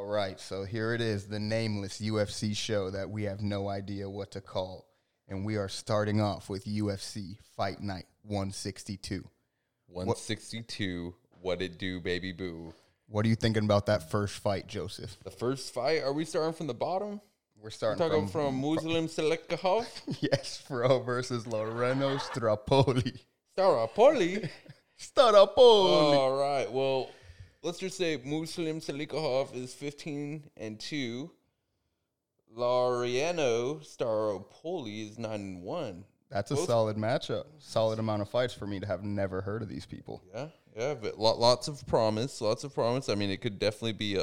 All right, so here it is, the nameless UFC show that we have no idea what to call. And we are starting off with UFC Fight Night 162. 162. What it do, baby boo? What are you thinking about that first fight, Joseph? The first fight. Are we starting from the bottom? We're We're starting talking from, from, Muslim Selekahov, yes, Fro versus Loreno Strapoli. Starapoli. Strapoli. All right. Well, let's just say Muslim Selekahov is 15 and two. Lariano Staropoli is nine and one. That's a both- solid matchup. Solid amount of fights for me to have never heard of these people. Yeah, yeah, but lo- lots of promise, lots of promise. I mean, it could definitely be a,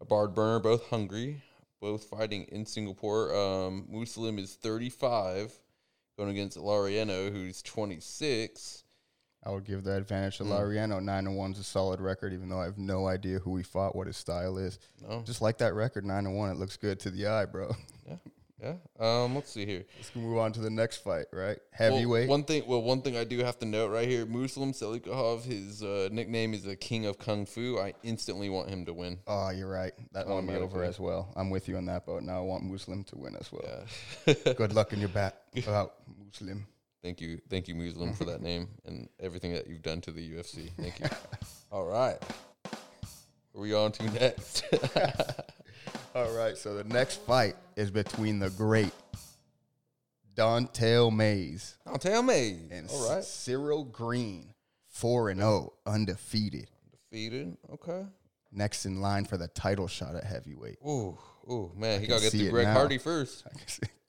a barred burner. Both hungry, both fighting in Singapore. Um, Muslim is 35, going against Lariano, who's 26. I would give the advantage to Hmm. Lariano. Nine and one's a solid record, even though I have no idea who he fought, what his style is. No, Just like that record, nine and one, it looks good to the eye, bro. yeah, yeah. Um, let's see here. Let's move on to the next fight, right? Well, Heavyweight. one thing, well, one thing I do have to note right here: Muslim Selikahov. His uh, nickname is the King of Kung Fu. I instantly want him to win. oh, you're right. That won me over as well. I'm with you on that boat. Now I want Muslim to win as well. Yeah. Good luck in your bat about Muslim. Thank you, thank you, Muslim, for that name and everything that you've done to the UFC. Thank you. All right, where are we on to next? All right, so the next fight is between the great Don'Tale Mayes tell me. and All right, Cyril Green, 4 and 0, undefeated. defeated. Okay. Next in line for the title shot at heavyweight. Ooh, ooh, man, he got to get it Greg. Hardy first.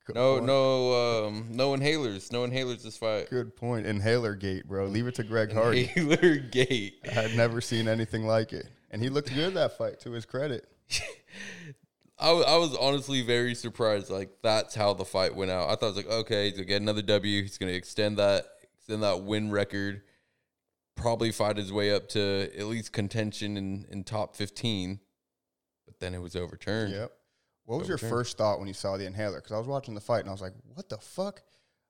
Good No, point. no, um, no inhalers. No inhalers this fight. Good point. Inhaler gate, bro. Leave it to Greg Hardy. Inhaler gate. I had never seen anything like it. And he looked good that fight, to his credit. I, wa- I was honestly very surprised. Like that's how the fight went out. I thought it was like, okay, he's gonna get another W. He's gonna extend that extend that win record. Probably fight his way up to at least contention in, in top fifteen. But then it was overturned. Yep. What was your first thought when you saw the inhaler? Because I was watching the fight and I was like, what the fuck?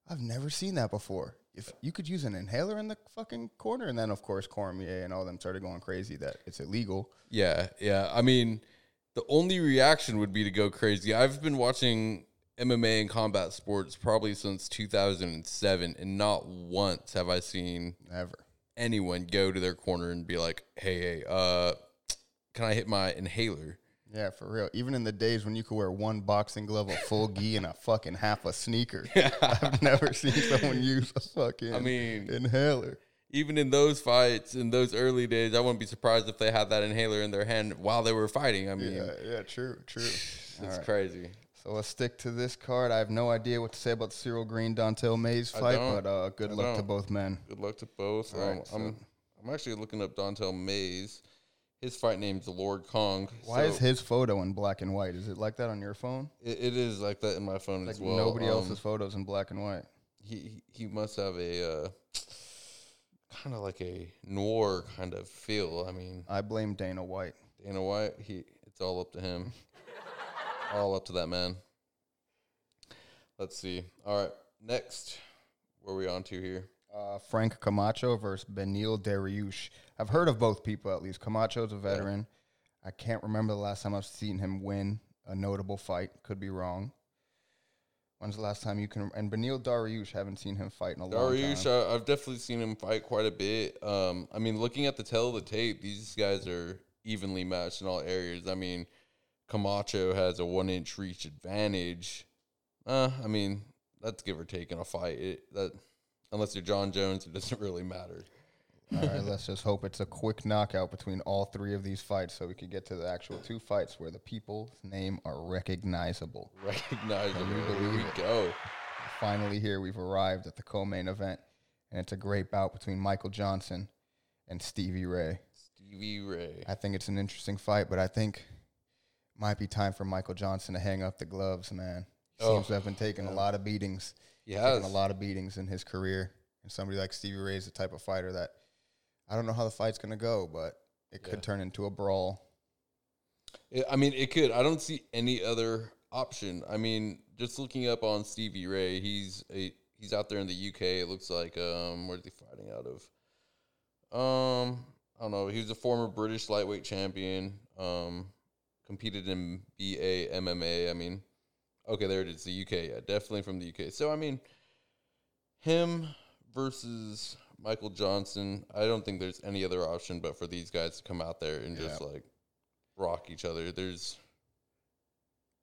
I've never seen that before. If you could use an inhaler in the fucking corner, and then of course Cormier and all them started going crazy that it's illegal. Yeah, yeah. I mean, the only reaction would be to go crazy. I've been watching MMA and combat sports probably since 2007, and not once have I seen Never. anyone go to their corner and be like, "Hey, hey, uh, can I hit my inhaler?" Yeah, for real. Even in the days when you could wear one boxing glove, a full gi, and a fucking half a sneaker, I've never seen someone use a fucking I mean, inhaler. even in those fights, in those early days, I wouldn't be surprised if they had that inhaler in their hand while they were fighting. I mean, Yeah, yeah, true, true. it's right. crazy. So let's stick to this card. I have no idea what to say about the Cyril Green Don'Tale Mayes fight, but uh, good I luck to don't. both men. Good luck to both. All Um, right, I'm I'm actually looking up Don'Tale Mayes. His fight name's Lord Kong. Why is his photo in black and white? Is it like that on your phone? It, it is like that in my phone Like as well. nobody Um, else's photos in black and white. He he- he must have a uh, kind of like a noir kind of feel. I mean, I blame Dana White. Dana White. He it's all up to him. all up to that man. Let's see. All right, next. Where are we on to here? Uh, Frank Camacho versus Beneil Dariush. I've heard of both people at least. Camacho's a veteran. I can't remember the last time I've seen him win a notable fight. Could be wrong. When's the last time you can? And Beneil Dariush, haven't seen him fight in a long time. I, I've definitely seen him fight quite a bit. Um, I mean, looking at the tail of the tape, these guys are evenly matched in all areas. I mean, Camacho has a one inch reach advantage. Uh, I mean, that's give or take in a fight. It, that unless you're Jon Jones, it doesn't really matter. All right, let's just hope it's a quick knockout between all three of these fights so we can get to the actual two fights where the people's name are recognizable. Recognizable. Here we it? go. Finally, here we've arrived at the co main event, and it's a great bout between Michael Johnson and Stevie Ray. Stevie Ray. I think it's an interesting fight, but I think it might be time for Michael Johnson to hang up the gloves, man. He Oh, seems to have been taking a lot of beatings, He has a lot of beatings in his career. And somebody like Stevie Ray is the type of fighter that I don't know how the fight's going to go, but it could Yeah. turn into a brawl. It- I mean, it could. I don't see any other option. I mean, just looking up on Stevie Ray, he's a he's out there in the UK. It looks like um, where's he fighting out of? Um, I don't know. He was a former British lightweight champion. Um, competed in BAMMA. I mean, okay, there it is, the UK. Yeah, definitely from the UK. So I mean, him versus Michael Johnson. I don't think there's any other option but for these guys to come out there and just like rock each other. There's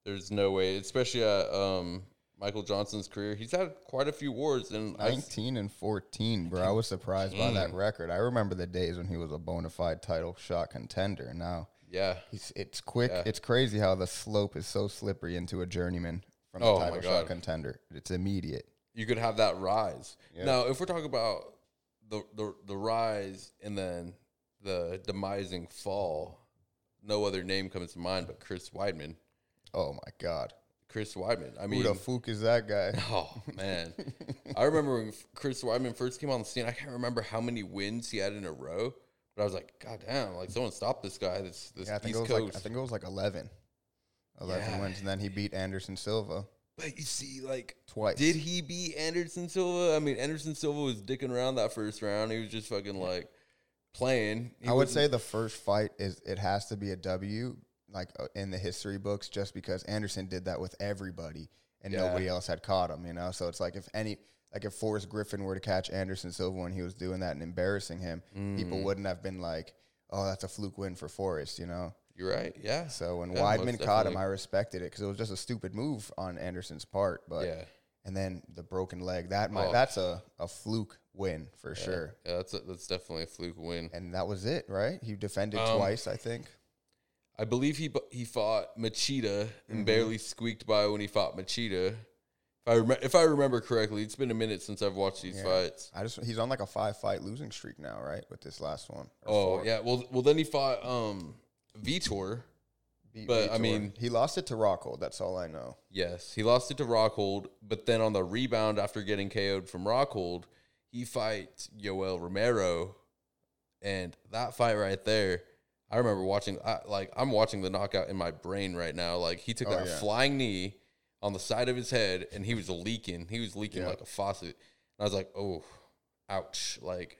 there's no way, especially at um, Michael Johnson's career. He's had quite a few wars, and I, 19 and 14, bro. I was surprised by that record. I remember the days when he was a bona fide title shot contender. Now yeah, he's it's quick. Yeah. It's crazy how the slope is so slippery into a journeyman from Oh a my title God. shot contender. It's immediate. you could have that rise. Yeah. Now, if we're talking about the, the the rise and then the demising fall, no other name comes to mind but Chris Weidman. Oh my God. Chris Weidman. I mean Who mean, the fuck is that guy? oh man, I remember when Chris Weidman first came on the scene. I can't remember how many wins he had in a row, but I was like, God damn! Like someone stop this guy. This this Yeah, I think East it was Coast. like I think it was like 11. 11 Yeah. wins, and then he beat Anderson Silva but you see, like twice. Did he beat Anderson Silva? I mean, Anderson Silva was dicking around that first round. He was just fucking like playing. He I would say the first fight is it has to be a W, like uh, in the history books, just because Anderson did that with everybody and Yeah. nobody else had caught him. You know, so it's like if any, like if Forrest Griffin were to catch Anderson Silva when he was doing that and embarrassing him, people Mm. wouldn't have been like, "Oh, that's a fluke win for Forrest," you know. You're right. Yeah. So when Yeah, Weidman caught him. I respected it because it was just a stupid move on Anderson's part. But yeah. and then the broken leg that might Oh. that's a, a fluke win for sure. Yeah, that's a, that's definitely a fluke win. And that was it, right? He defended Um, twice, I think. I believe he he fought Machida and Mhm. barely squeaked by when he fought Machida. If I rem- if I remember correctly, it's been a minute since I've watched these Yeah. fights. I just he's on like a five fight losing streak now, right? With this last one. or Oh four. yeah. Well, well then he fought um Vitor. Beat but, I Vitor. mean- he lost it to Rockhold. That's all I know. Yes, he lost it to Rockhold, but then on the rebound after getting KO'd from Rockhold, he fights Yoel Romero, and that fight right there, I remember watching. I, like I'm watching the knockout in my brain right now. Like he took Oh, that yeah. flying knee on the side of his head, and he was leaking. He was leaking Yeah. like a faucet. And I was like, oh, ouch! Like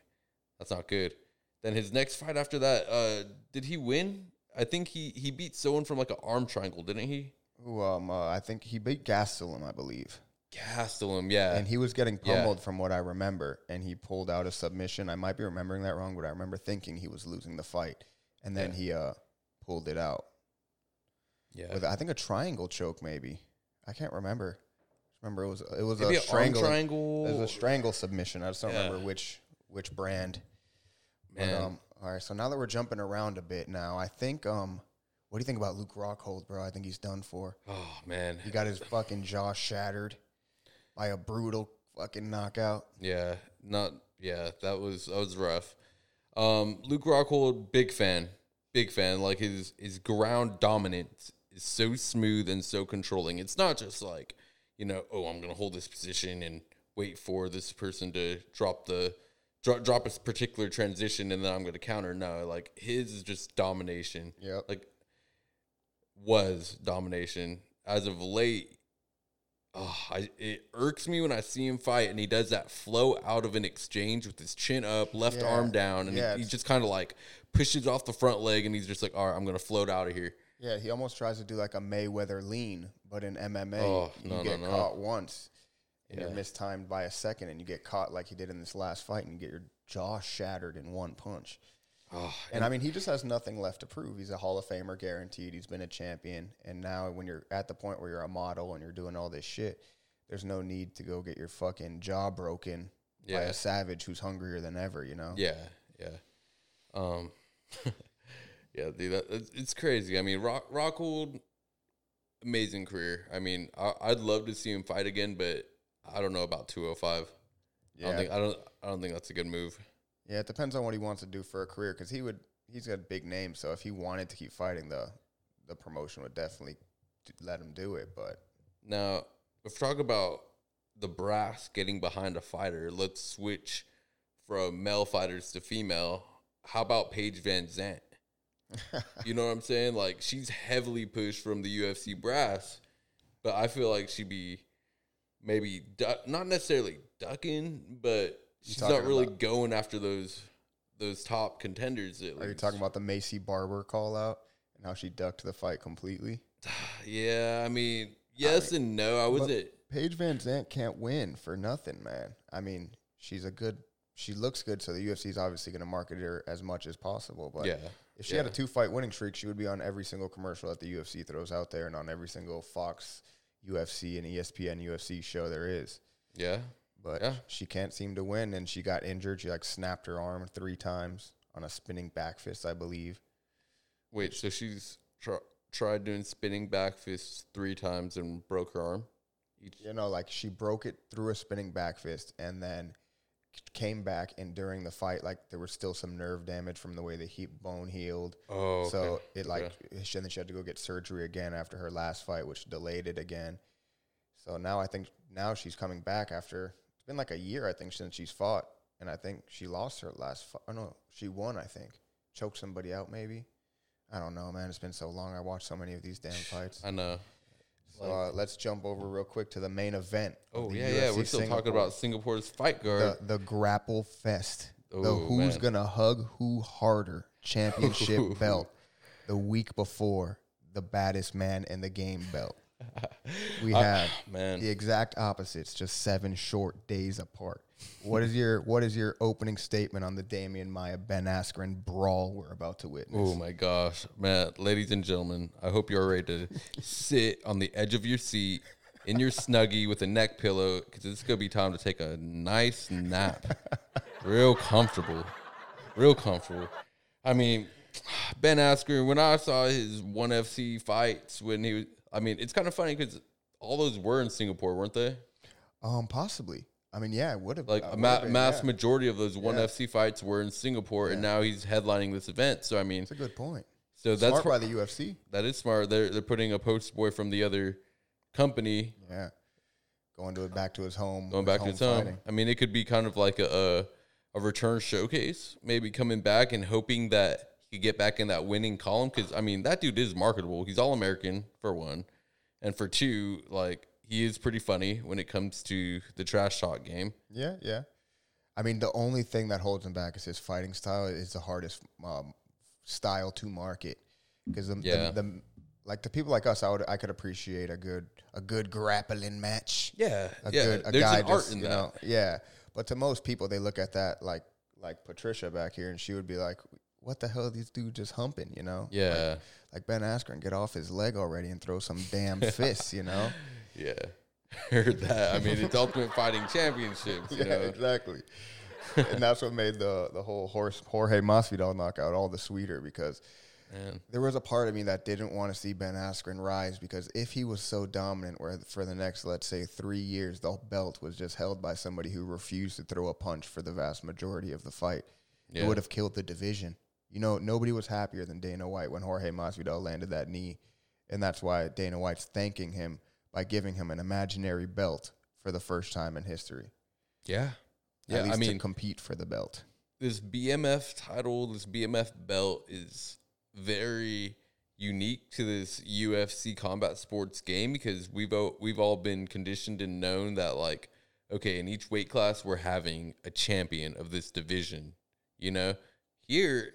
that's not good. Then his next fight after that, uh, did he win? I think he he beat someone from like an arm triangle, didn't he? Who um uh, I think he beat Gastelum, I believe. Gastelum, yeah. And he was getting Yeah. pummeled from what I remember, and he pulled out a submission. I might be remembering that wrong, but I remember thinking he was losing the fight, and then Yeah. he uh pulled it out yeah. with I think a triangle choke, maybe. I can't remember. Remember it was it was Maybe a strangle. triangle. It was a strangle submission. I just don't Yeah. remember which which brand. But, Man. um, all right, so now that we're jumping around a bit now, I think um, what do you think about Luke Rockhold, bro? I think he's done for. oh man. He got his fucking jaw shattered by a brutal fucking knockout. Yeah. Not yeah, that was that was rough. Um Luke Rockhold, big fan. Big fan. Like his his ground dominance is so smooth and so controlling. It's not just like, you know, oh, I'm gonna hold this position and wait for this person to drop the drop, drop a particular transition and then I'm gonna counter. No, like his is just domination. Yeah. like was domination as of late. Oh, I, it irks me when I see him fight and he does that flow out of an exchange with his chin up, left Yeah. arm down, and Yeah, he, he just kind of like pushes off the front leg and he's just like, all right, I'm gonna float out of here. Yeah, he almost tries to do like a Mayweather lean, but in MMA, Oh, you no, no, get no. caught once and Yeah. you're mistimed by a second, and you get caught like he did in this last fight, and you get your jaw shattered in one punch. Oh, And I mean, he just has nothing left to prove. He's a Hall of Famer guaranteed. He's been a champion. And now, when you're at the point where you're a model and you're doing all this shit, there's no need to go get your fucking jaw broken by a savage who's hungrier than ever, you know? Yeah, yeah. Um, yeah, dude, that, it's, crazy. I mean, Rock Rockhold, amazing career. I mean, I, I'd love to see him fight again, but I don't know about 205. I Yeah. don't think I don't I don't think that's a good move. Yeah, it depends on what he wants to do for a career because he would, he's got a big name. So if he wanted to keep fighting, the, the promotion would definitely let him do it. But Now, if we talk about the brass getting behind a fighter, let's switch from male fighters to female. How about Paige Van Zant? You know what I'm saying? Like she's heavily pushed from the UFC brass, but I feel like she'd be maybe du- not necessarily ducking, but she's not really about- going after those those top contenders. At are you talking about the Maycee Barber call out? and how she ducked the fight completely. Yeah, I mean, yes and no. I was it. Paige Van Zant can't win for nothing, man. I mean, she's a good. She looks good, so the UFC is obviously going to market her as much as possible. But Yeah, if she had a two fight winning streak, she would be on every single commercial that the UFC throws out there, and on every single Fox UFC and ESPN UFC show there is. yeah. But Yeah. she can't seem to win, and she got injured. She like snapped her arm three times on a spinning back fist, I believe. Wait, so she's tr- tried doing spinning back fists three times and broke her arm. Each. You know, like she broke it through a spinning back fist, and then came back, and during the fight, like there was still some nerve damage from the way the he- bone healed. Oh, So it like, she, then she had to go get surgery again after her last fight, which delayed it again. So now I think now she's coming back after it's been like a year, I think, since she's fought, and I think she lost her last. Fight. Oh no, she won. I think choked somebody out, maybe. I don't know, man. It's been so long. I watched so many of these damn fights. I know. So uh, let's jump over real quick to the main event. Oh yeah, yeah. We're still talking about Singapore's fight guard. the the grapple fest. the Oh, who's man. gonna hug who harder championship belt the week before the baddest man in the game belt. We have man. the exact opposites, just seven short days apart. What is your what is your opening statement on the Demian Maia Ben Askren brawl we're about to witness? Oh my gosh, man, ladies and gentlemen, I hope you're ready to sit on the edge of your seat in your snuggie with a neck pillow because it's gonna be time to take a nice nap, real comfortable, real comfortable. I mean, Ben Askren, when I saw his one FC fights, when he was, I mean, it's kind of funny because all those were in Singapore, weren't they? Um, possibly. I mean, yeah, it would have Like uh, a ma- been, mass yeah. majority of those one Yeah. FC fights were in Singapore, and now he's headlining this event. So I mean, That's a good point. so that's Smart by the UFC. That is smart. They're they're putting a post boy from the other company Yeah, going to it back to his home. going back to his home. fighting. I mean, it could be kind of like a, a a return showcase, maybe coming back and hoping that he could get back in that winning column. Because I mean, that dude is marketable. He's all American for one, and for two, like he is pretty funny when it comes to the trash talk game. Yeah, yeah. I mean, the only thing that holds him back is his fighting style. Is the hardest um, style to market because the, Yeah. the, the like the people like us, I would I could appreciate a good a good grappling match. Yeah, A yeah. good a There's guy an art just in you that. know yeah. But to most people, they look at that like like Patricia back here, and she would be like, "What the hell, are these dudes just humping?" You know? Yeah, Like Ben Askren, get off his leg already and throw some damn fists. You know? yeah. Heard that. I mean, it's Ultimate Fighting Championships. You yeah, know, exactly. and that's what made the the whole horse Jorge Masvidal knockout all the sweeter because man. there was a part of me that didn't want to see Ben Askren rise because if he was so dominant, where for the next let's say three years the belt was just held by somebody who refused to throw a punch for the vast majority of the fight, Yeah. it would have killed the division. You know, nobody was happier than Dana White when Jorge Masvidal landed that knee, and that's why Dana White's thanking him by giving him an imaginary belt for the first time in history. Yeah, yeah. I mean, compete for the belt. this BMF title, this BMF belt is very unique to this UFC combat sports game because we've all, we've all been conditioned and known that like okay, in each weight class we're having a champion of this division. You know, here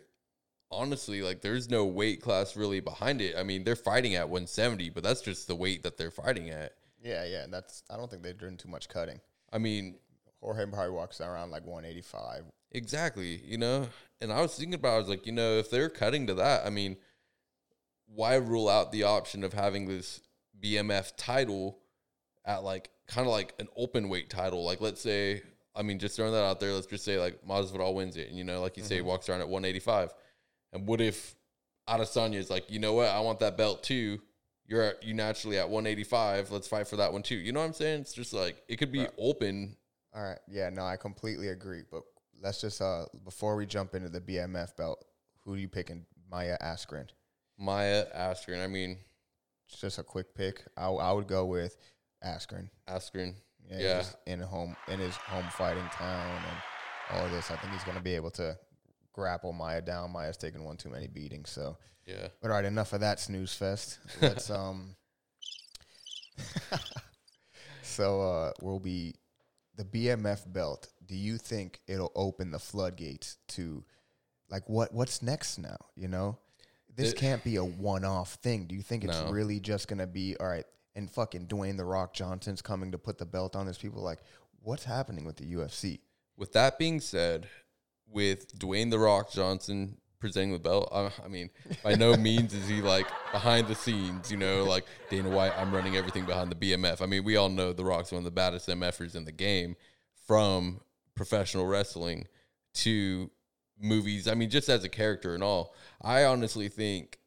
honestly like there's no weight class really behind it. I mean, they're fighting at 170, but that's just the weight that they're fighting at. Yeah, yeah. That's I don't think they're doing too much cutting. I mean, Jorge probably walks around like 185. Exactly, you know. And I was thinking about, I was like, you know, if they're cutting to that, I mean, why rule out the option of having this BMF title at like kind of like an open weight title? Like, let's say, I mean, just throwing that out there, let's just say like Masvidal wins it, and you know, like you say, he mm-hmm. walks around at 185. And what if Adesanya is like, you know what, I want that belt too. You're at, you naturally at 185. Let's fight for that one too. You know what I'm saying? It's just like it could be Right. open. All right. Yeah, no, I completely agree. But let's just uh before we jump into the BMF belt, who do you picking? Maia Askren. Maia Askren. I mean, It's just a quick pick. I, I would go with Askren. Askren. Yeah, Yeah. in home in his home fighting town and all of this. I think he's gonna be able to grapple Maia down. Maia's taken one too many beatings. So Yeah. But all right, enough of that snooze fest. Let's um. so uh, will be the BMF belt. Do you think it'll open the floodgates to, like, what what's next now? You know, this It- can't be a one-off thing. Do you think it's No. really just gonna be all right? And fucking Dwayne the Rock Johnson's coming to put the belt on. There's people like, what's happening with the UFC? With that being said, with Dwayne the Rock Johnson presenting the belt, uh, I mean, by no means is he like behind the scenes, you know, like Dana White, I'm running everything behind the BMF. I mean, we all know The Rock's one of the baddest MFers in the game from professional wrestling to movies. I mean, just as a character and all. I honestly think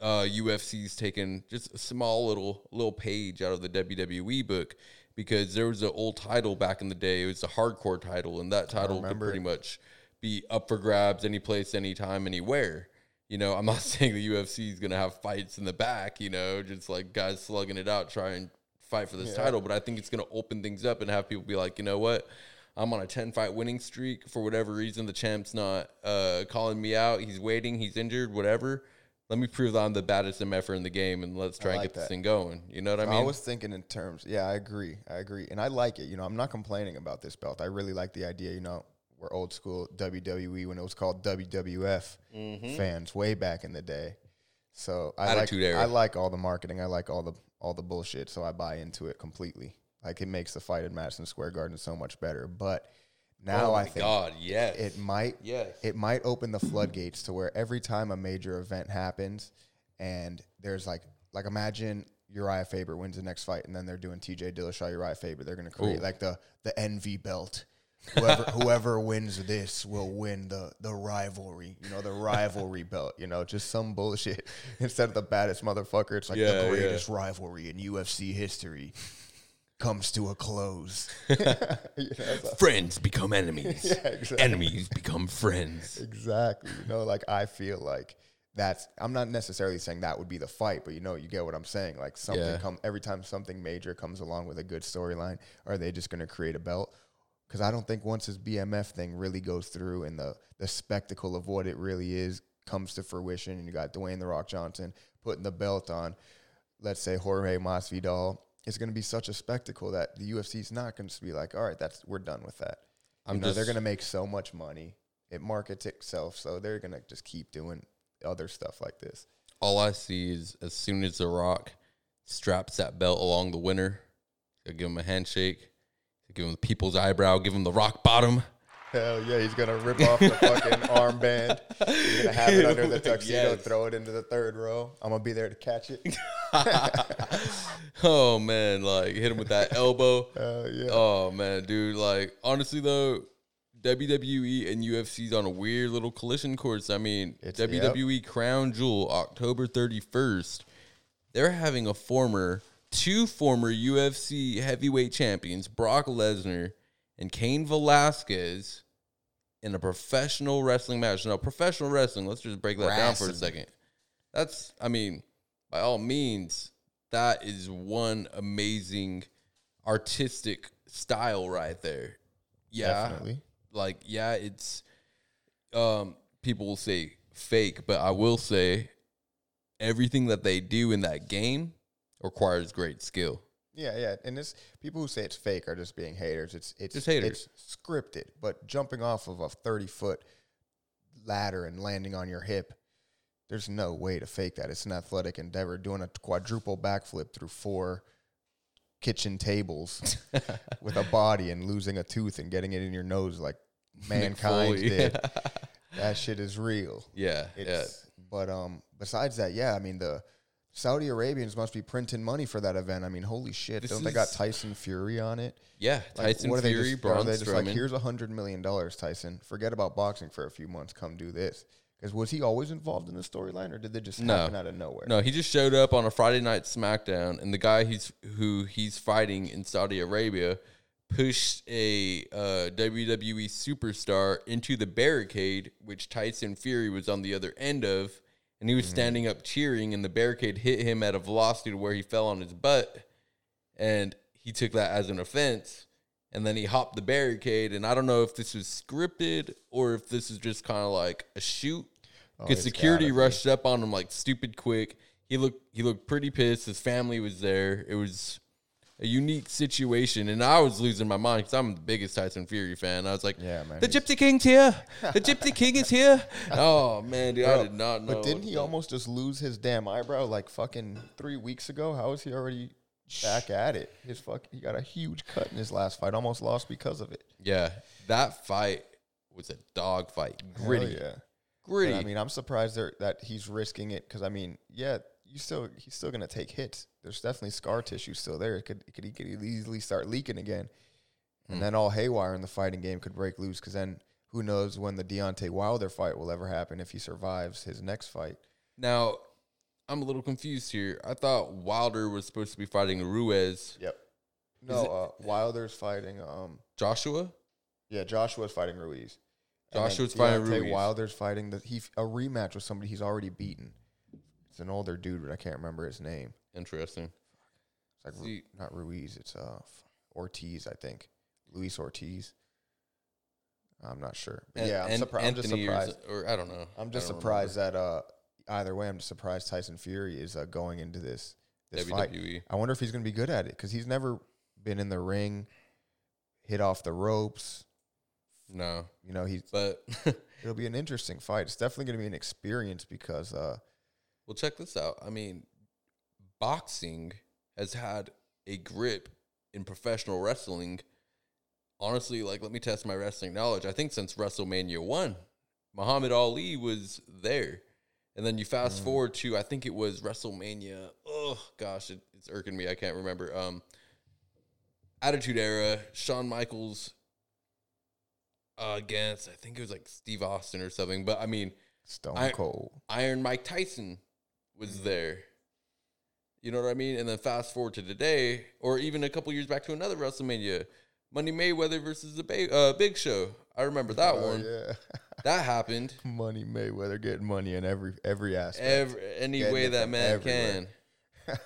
uh, UFC's taken just a small little little page out of the WWE book because there was an old title back in the day. It was a hardcore title, and that title could pretty much be up for grabs any place, anytime, anywhere. You know, I'm not saying the UFC is going to have fights in the back, you know, just like guys slugging it out, trying to fight for this Yeah. title. But I think it's going to open things up and have people be like, you know what? I'm on a 10 fight winning streak. For whatever reason, the champ's not uh, calling me out. He's waiting. He's injured, whatever. Let me prove that I'm the baddest MFer in the game and let's try and like get this thing going. You know what I mean? I, was thinking in terms. Yeah, I agree. I agree, and I like it. You know, I'm not complaining about this belt. I really like the idea. You know, we're old school WWE when it was called WWF fans way back in the day. So I Mm-hmm. Attitude like era. I like all the marketing. I like all the all the bullshit. So I buy into it completely. Like it makes the fight at Madison Square Garden so much better. But now oh I think God, yes. it might yes. it might open the floodgates to where every time a major event happens and there's like like imagine Uriah Faber wins the next fight and then they're doing TJ Dillashaw Uriah Faber they're going to create Ooh. like the the envy belt whoever whoever wins this will win the the rivalry you know the rivalry belt you know just some bullshit instead of the baddest motherfucker it's like Yeah, the yeah. greatest rivalry in UFC history comes to a close You know, Friends become enemies. Yeah, exactly. Enemies become friends. Exactly. You know, like I feel like that's I'm not necessarily saying that would be the fight, but you know, you get what I'm saying. Like something Yeah. come every time something major comes along with a good storyline, are they just gonna create a belt? Because I don't think once this BMF thing really goes through and the the spectacle of what it really is comes to fruition, and you got Dwayne the Rock Johnson putting the belt on, let's say Jorge Masvidal, it's gonna be such a spectacle that the UFC is not gonna be like, all right, that's we're done with that. I'm you know, they're gonna make so much money. It markets itself, so they're gonna just keep doing other stuff like this. All I see is as soon as The Rock straps that belt along the winner, he'll give him a handshake, give him the people's eyebrow, give him the rock bottom. Hell yeah, he's gonna rip off the fucking armband. He's gonna have it under the tuxedo, Yes. throw it into the third row. I'm gonna be there to catch it. oh man, like hit him with that elbow. Yeah. Oh man, dude. Like honestly though, WWE and UFC's on a weird little collision course. I mean, It's- yep. WWE Crown Jewel, October thirty first. They're having a former, two former UFC heavyweight champions, Brock Lesnar and Cain Velasquez, in a professional wrestling match. Now, professional wrestling. Let's just break that down for a second. That's, I mean, by all means, that is one amazing artistic style right there. Yeah. Definitely. Like, yeah, it's um people will say fake, but I will say everything that they do in that game requires great skill. Yeah, yeah. And this people who say it's fake are just being haters. It's it's Just haters. It's scripted, but jumping off of a thirty foot ladder and landing on your hip, there's no way to fake that. It's an athletic endeavor. Doing a quadruple backflip through four kitchen tables with a body and losing a tooth and getting it in your nose like mankind did. that shit is real. yeah, It's, yeah. But um, besides that, yeah, I mean the Saudi Arabians must be printing money for that event. I mean, holy shit! This Don't they got Tyson Fury on it? Yeah, Like, Tyson what are they Fury, are Braun they just Strowman. like, here's a hundred million dollars, Tyson. Forget about boxing for a few months. Come do this. Because was he always involved in the storyline, or did they just No. happen out of nowhere? No, he just showed up on a Friday night SmackDown, and the guy he's who he's fighting in Saudi Arabia pushed a uh, WWE superstar into the barricade, which Tyson Fury was on the other end of, and he was mm-hmm. standing up cheering, and the barricade hit him at a velocity to where he fell on his butt, and he took that as an offense. And then he hopped the barricade, and I don't know if this was scripted or if this is just kind of like a shoot oh, because it's security rushed up on him like stupid quick. He looked he looked pretty pissed. His family was there. It was a unique situation, and I was losing my mind because I'm the biggest Tyson Fury fan. I was like, Yeah, man, the Gypsy King's here. The Gypsy King is here. Oh man, dude, I did not know. But didn't he almost just lose his damn eyebrow like fucking three weeks ago? How is he already back at it? His fuck, he got a huge cut in his last fight. Almost lost because of it. Yeah, that fight was a dog fight, Hell gritty, yeah. gritty. I mean, I'm surprised there, that he's risking it because I mean, yeah, you still he's still gonna take hits. There's definitely scar tissue still there. It could it could, he could easily start leaking again, and then all haywire in the fighting game could break loose. Because then who knows when the Deontay Wilder fight will ever happen if he survives his next fight. now, I'm a little confused here. I thought Wilder was supposed to be fighting Ruiz. Yep. No, uh, Wilder's fighting. Um, Joshua. yeah, Joshua's fighting Ruiz. Joshua's fighting Deontay Ruiz. Wilder's fighting the he a rematch with somebody he's already beaten. It's an older dude, but I can't remember his name. Interesting. It's like Ru- not Ruiz. It's uh Ortiz, I think. Luis Ortiz. I'm not sure. But yeah, I'm, surpri- I'm just Anthony or surprised. or, I don't know. I'm just surprised that uh, either way, I'm just surprised Tyson Fury is uh, going into this this remember. fight. WWE. I wonder if he's going to be good at it because he's never been in the ring, hit off the ropes. No, You know, he's but it'll be an interesting fight. It's definitely going to be an experience because uh, well, check this out. I mean, boxing has had a grip in professional wrestling. Honestly, like let me test my wrestling knowledge. I think since WrestleMania one, Muhammad Ali was there, and then you fast forward to I think it was WrestleMania. Oh gosh, it, it's irking me. I can't remember. Um, Attitude Era. Shawn Michaels uh, against I think it was like Steve Austin or something. But I mean, Stone Cold. Iron Mike Tyson was there. You know what I mean? And then fast forward to today, or even a couple years back to another WrestleMania, Money Mayweather versus the ba- uh, Big Show. I remember that Oh, one. yeah. That happened. Money Mayweather getting money in every every aspect. Every, any Getting way that man everywhere. can.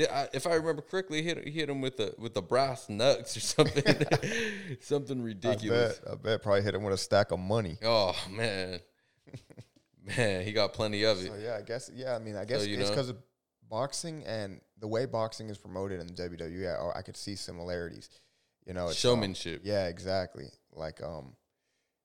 I, if I remember correctly, he hit, he hit him with the with the brass knucks or something, something ridiculous. I bet, I bet probably hit him with a stack of money. Oh man, man, he got plenty of it. So yeah, I guess yeah. I mean, I guess you it's because of boxing and the way boxing is promoted in the WWE. I, I could see similarities. You know, it's, um, Showmanship. yeah, exactly. Like um,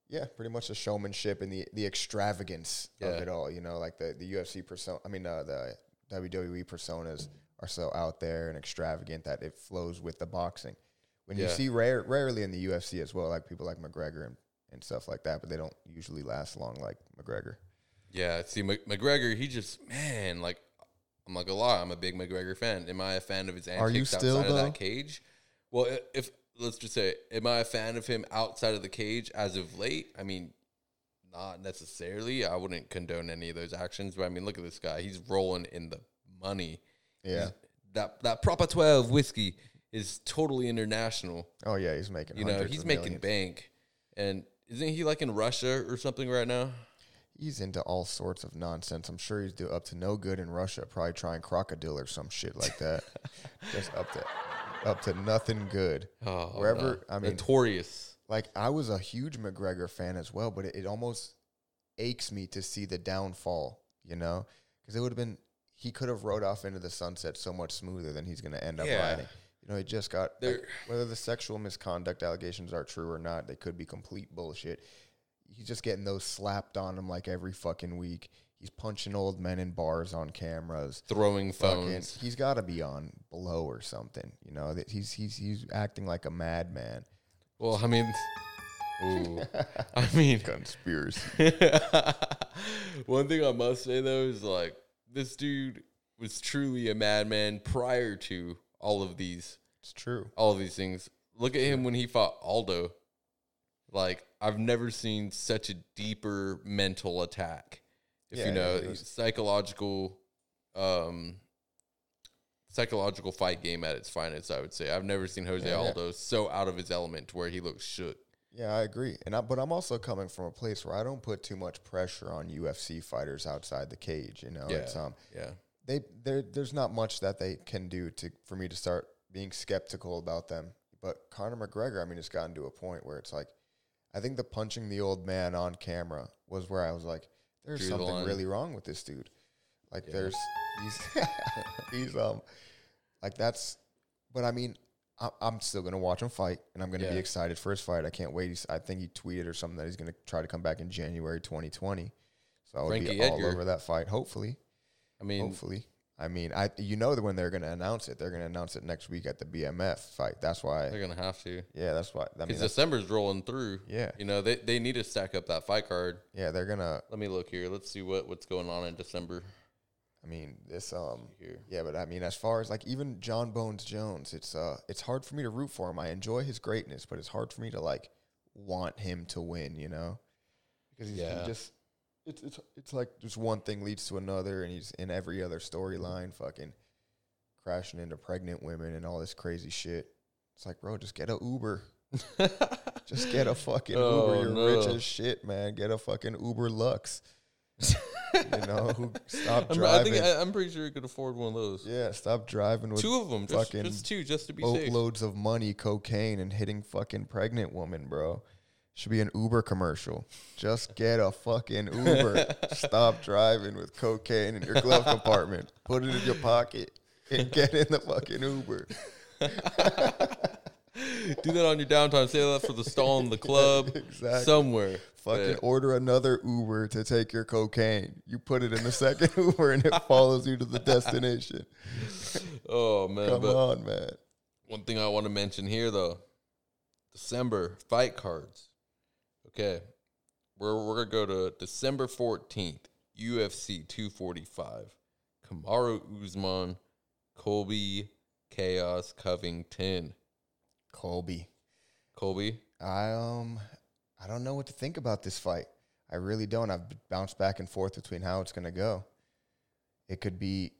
yeah, pretty much the showmanship and the the extravagance Yeah. of it all. You know, like the the UFC persona. I mean, uh, the WWE personas are so out there and extravagant that it flows with the boxing. When you see rare, rarely in the UFC as well, like people like McGregor and, and stuff like that, but they don't usually last long like McGregor. Yeah, see, Mc- McGregor, he just man, like I'm not gonna lie, I'm a big McGregor fan. Am I a fan of his antics you still, outside of though? that cage? Well, if let's just say, am I a fan of him outside of the cage as of late? I mean, not necessarily. I wouldn't condone any of those actions, but I mean, look at this guy. He's rolling in the money. Yeah. He's- that that Proper Twelve whiskey is totally international. Oh yeah, he's making. You know, he's making millions. bank, and isn't he like in Russia or something right now? He's into all sorts of nonsense. I'm sure he's do up to no good in Russia. Probably trying crocodile or some shit like that. Just up to up to nothing good. Oh, Wherever- no. I mean- notorious. Like I was a huge McGregor fan as well, but it, it almost aches me to see the downfall. You know, because it would have been he could have rode off into the sunset so much smoother than he's going to end up Yeah. riding. You know, he just got like, whether the sexual misconduct allegations are true or not, they could be complete bullshit. He's just getting those slapped on him like every fucking week. He's punching old men in bars on cameras. throwing Fucking, phones. he's got to be on blow or something. You know that he's he's he's acting like a madman. Well, I mean, ooh, I mean, Conspiracy. one thing I must say though is like this dude was truly a madman prior to all of these, It's true. all of these things. Look at him when he fought Aldo. Like I've never seen such a deeper mental attack. If Yeah, you know, was- psychological, um, psychological fight game at its finest. I would say I've never seen Jose Yeah, yeah. Aldo so out of his element to where he looks shook. Yeah, I agree. And I, but I'm also coming from a place where I don't put too much pressure on UFC fighters outside the cage. You know, Yeah. it's um Yeah. they there there's not much that they can do to for me to start being skeptical about them. But Conor McGregor, I mean, it's gotten to a point where it's like, I think the punching the old man on camera was where I was like, there's Drew something line. really wrong with this dude. Like Yeah. there's he's he's um like that's but I mean, I, I'm still gonna watch him fight, and I'm gonna Yeah. be excited for his fight. I can't wait. He's, I think he tweeted or something that he's gonna try to come back in January 2020. So I would Frankie be all Edgar. over that fight. Hopefully, I mean, hopefully. I mean, I you know that when they're gonna announce it, they're gonna announce it next week at the BMF fight. That's why. they're gonna have to Yeah, that's why. I mean, because December's rolling through. yeah, You know, they they need to stack up that fight card. yeah, they're gonna. Let me look here. Let's see what what's going on in December I mean, this um, here. Yeah, but I mean, as far as like even Jon Bones Jones, it's uh, it's hard for me to root for him. I enjoy his greatness, but it's hard for me to like want him to win. You know, because he's he just it's it's it's like just one thing leads to another, and he's in every other storyline, fucking crashing into pregnant women and all this crazy shit. It's like, bro, just get a Uber. Just get a fucking Oh, Uber. You're rich as shit, man. Get a fucking Uber Lux. you know, who stop I'm, I driving. think I, I'm pretty sure you could afford one of those. yeah, stop driving with two of them, just, fucking just two, just to be safe. boatloads of money, cocaine, and hitting fucking pregnant woman, bro. Should be an Uber commercial. Just get a fucking Uber. Stop driving with cocaine in your glove compartment. Put it in your pocket and get in the fucking Uber. Do that on your downtime. Say that for the stall in the club, Exactly. somewhere. Fucking But- order another Uber to take your cocaine. You put it in the second Uber and it follows you to the destination. oh man! Come on, man. one thing I want to mention here, though, December fight cards. Okay, we're we're gonna go to December fourteenth, UFC two forty five, Kamaru Usman, Colby, Chaos Covington, Colby. Colby. I um I don't know what to think about this fight. I really don't. I've bounced back and forth between how it's going to go. It could be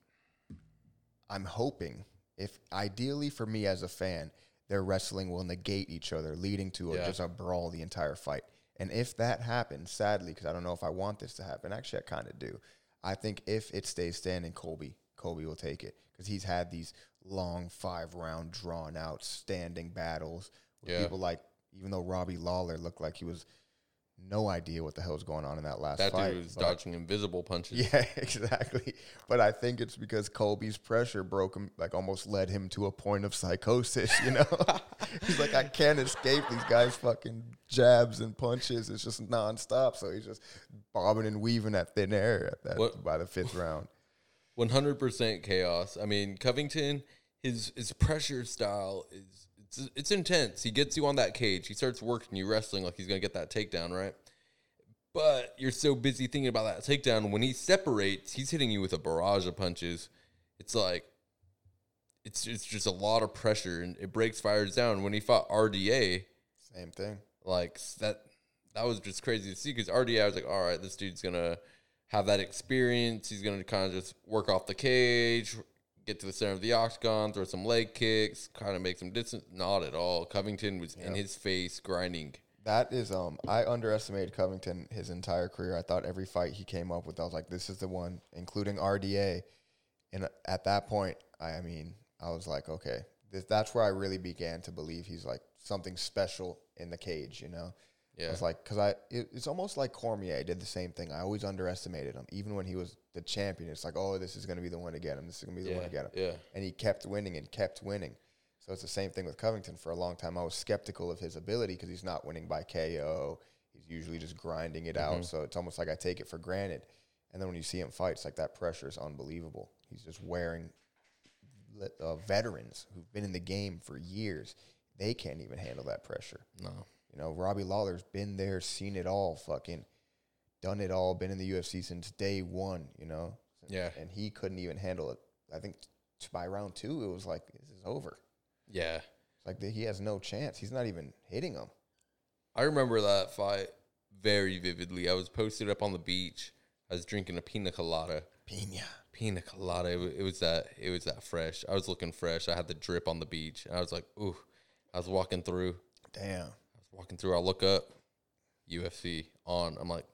I'm hoping if ideally for me as a fan, their wrestling will negate each other, leading to a, just a brawl the entire fight. And if that happens, sadly, because I don't know if I want this to happen, actually I kind of do. I think if it stays standing, Colby, Colby will take it because he's had these long five round, drawn out, standing battles with Yeah. people like, even though Robbie Lawler looked like he was no idea what the hell was going on in that last That fight. dude was dodging invisible punches. yeah, exactly. But I think it's because Colby's pressure broke him, like almost led him to a point of psychosis, you know? he's like, I can't escape these guys' fucking jabs and punches. It's just nonstop. So he's just bobbing and weaving at thin air at that by the fifth round. One hundred percent chaos. I mean, Covington, his his pressure style is it's it's intense. He gets you on that cage. He starts working you wrestling like he's gonna get that takedown, right? But you're so busy thinking about that takedown. When he separates, he's hitting you with a barrage of punches. It's like it's it's just a lot of pressure and it breaks fires down. When he fought RDA, Same thing. like that that was just crazy to see because RDA I was like, all right, this dude's gonna have that experience. He's gonna kind of just work off the cage, get to the center of the octagon, throw some leg kicks, kind of make some distance. Not at all. Covington was in his face, grinding. That is, um, I underestimated Covington his entire career. I thought every fight he came up with, I was like, this is the one, including RDA. And at that point, I, I mean, I was like, okay, this, that's where I really began to believe he's like something special in the cage, you know? Yeah, It's like, cause I, it, it's almost like Cormier did the same thing. I always underestimated him, even when he was the champion. It's like, oh, this is gonna be the one to get him. This is gonna be the yeah, one to get him yeah. and he kept winning and kept winning. So it's the same thing with Covington. For a long time, I was skeptical of his ability because he's not winning by KO. He's usually just grinding it out. So it's almost like I take it for granted. And then when you see him fight, it's like that pressure is unbelievable. He's just wearing uh, veterans who've been in the game for years. They can't even handle that pressure. No, You know, Robbie Lawler's been there, seen it all, fucking done it all, been in the UFC since day one, you know? Yeah. And he couldn't even handle it. I think t- by round two, it was like, this is over. yeah. It's like that he has no chance. He's not even hitting him. I remember that fight very vividly. I was posted up on the beach. I was drinking a pina colada. Pina. Pina colada. It, it was that. It was that fresh. I was looking fresh. I had the drip on the beach. I was like, ooh. I was walking through. Damn. Walking through. I look up, UFC on. I'm like,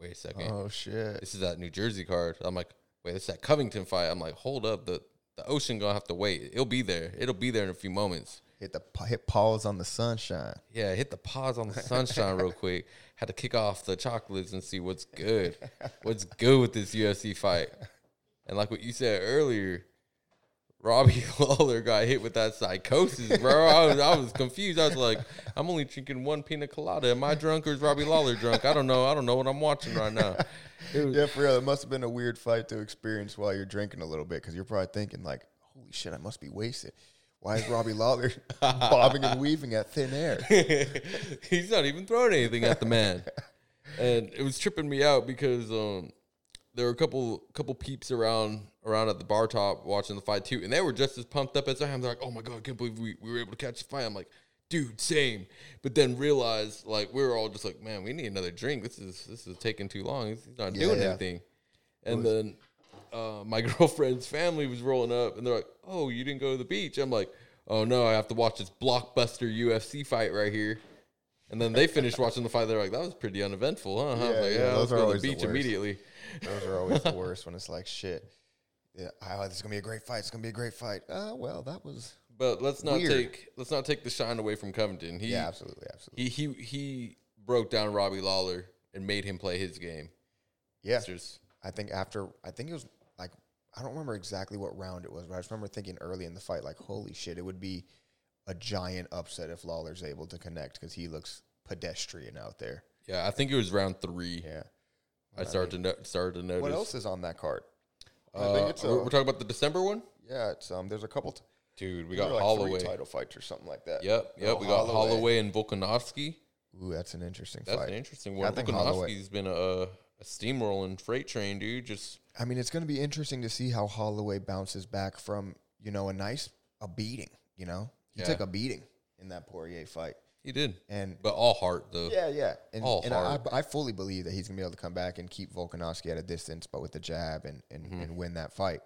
wait a second. Oh shit. This is that New Jersey card. I'm like, wait, this is that Covington fight. I'm like, hold up. The the ocean gonna have to wait. It'll be there. It'll be there in a few moments. Hit the hit pause on the sunshine. Yeah, hit the pause on the sunshine real quick. Had to kick off the chocolates and see what's good. What's good with this UFC fight? And like what you said earlier, Robbie Lawler got hit with that psychosis, bro. I was, I was confused. I was like, I'm only drinking one pina colada. Am I drunk or is Robbie Lawler drunk? I don't know. I don't know what I'm watching right now. It was, Yeah, for real. It must have been a weird fight to experience while you're drinking a little bit because you're probably thinking like, "Holy shit, I must be wasted." Why is Robbie Lawler bobbing and weaving at thin air? He's not even throwing anything at the man. And it was tripping me out because um, there were a couple couple peeps around around at the bar top watching the fight too, and they were just as pumped up as I am. They're like, "Oh my god, I can't believe we, we were able to catch the fight." I'm like, "Dude, same." But then realized like we were all just like, "Man, we need another drink. This is this is taking too long. He's not Yeah, doing yeah. anything." And then uh, my girlfriend's family was rolling up, and they're like, "Oh, you didn't go to the beach?" I'm like, "Oh no, I have to watch this blockbuster UFC fight right here." And then they finished watching the fight. They're like, "That was pretty uneventful, huh?" Yeah, I was like, yeah, "Yeah, let's go to the the beach worst. immediately." Those are always the worst when it's like, "Shit, yeah, oh, this is gonna be a great fight. It's gonna be a great fight." Uh, well, that was But let's not Weird. take let's not take the shine away from Covington. He yeah, absolutely, absolutely. he he he broke down Robbie Lawler and made him play his game. Yeah, just I think after I think it was like I don't remember exactly what round it was, but I just remember thinking early in the fight, like, "Holy shit, it would be a giant upset if Lawler's able to connect because he looks pedestrian out there." yeah, I think it was round three. Yeah. I started to no, started to notice. What else is on that card? I Uh, think it's we're, uh, we're talking about the December one, yeah, it's um. There's a couple. T- dude. We there got were like Holloway. three title fights or something like that. Yep, yep. We got Holloway. Holloway and Volkanovski. Ooh, that's an interesting That's fight. an interesting Yeah, I one. think Holloway- Volkanovski's been a, a steamrolling freight train, dude. Just I mean, it's going to be interesting to see how Holloway bounces back from you know a nice a beating. You know, he Yeah. took a beating in that Poirier fight, he did, and but all heart though. yeah, yeah, and, All and I, heart. I fully believe that he's going to be able to come back and keep Volkanovski at a distance, but with the jab and and, Mm-hmm. and win that fight.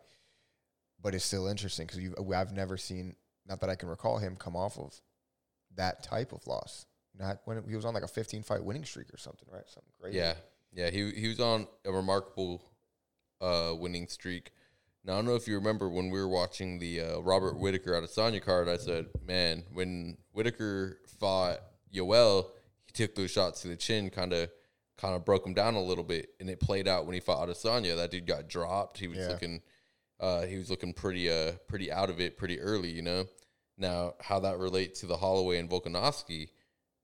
But it's still interesting because I've never seen, not that I can recall him come off of that type of loss. Not when he was on like a 15 fight winning streak or something, right? Something crazy. Yeah, yeah. He he was on a remarkable uh, winning streak. Now I don't know if you remember when we were watching the uh, Robert Whittaker out of Sonya card. I said, man, when Whittaker fought Yoel, he took those shots to the chin, kind of kind of broke him down a little bit, and it played out when he fought Adesanya. That dude got dropped. He was Yeah. looking, uh, he was looking pretty uh pretty out of it pretty early, you know. Now how that relates to the Holloway and Volkanovski